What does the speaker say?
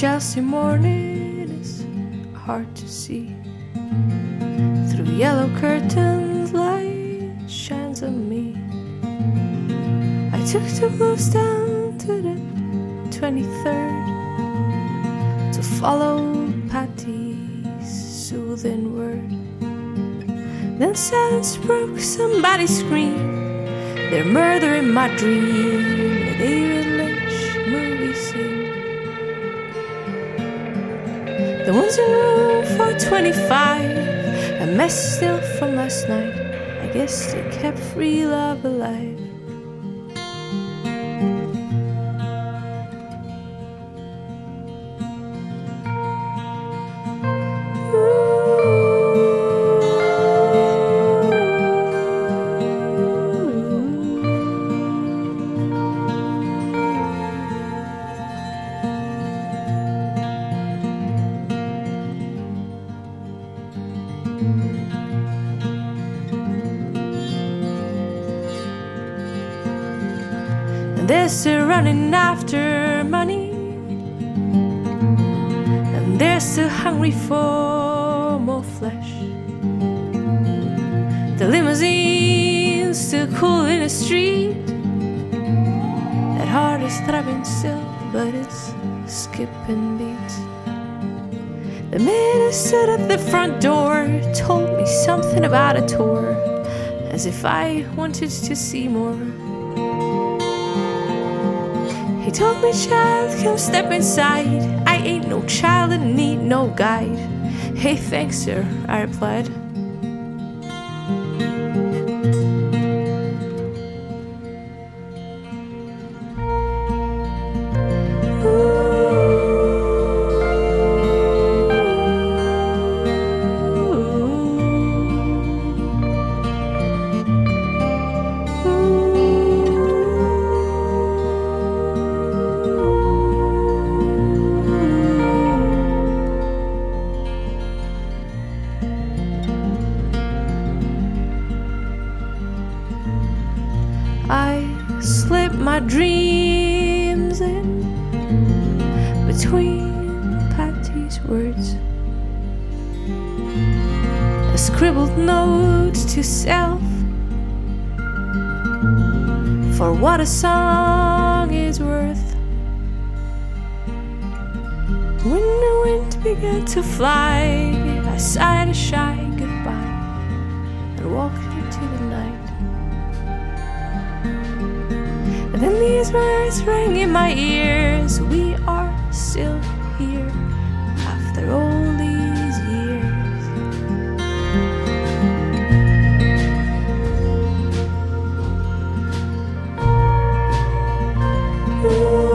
Chelsea morning is hard to see. Through yellow curtains, light shines on me. I took the blues down to the 23rd to follow Patti's soothing word. Then silence broke, somebody screamed. They're murdering my dream. The ones in room 425, a mess still from last night. I guess they kept free love alive. They're still running after money. And they're still hungry for more flesh. The limousine's still cool in the street. That heart is throbbing still, but it's skipping beats. The man who stood at the front door told me something about a tour, as if I wanted to see more. He told me, child, come step inside. I ain't no child and need no guide. Hey, thanks, sir, I replied. I slip my dreams in between Patti's words. A scribbled note to self for what a song is worth. When the wind began to fly, I sighed a shy goodbye and walked into the night. Then these words rang in my ears We are still here after all these years. Ooh.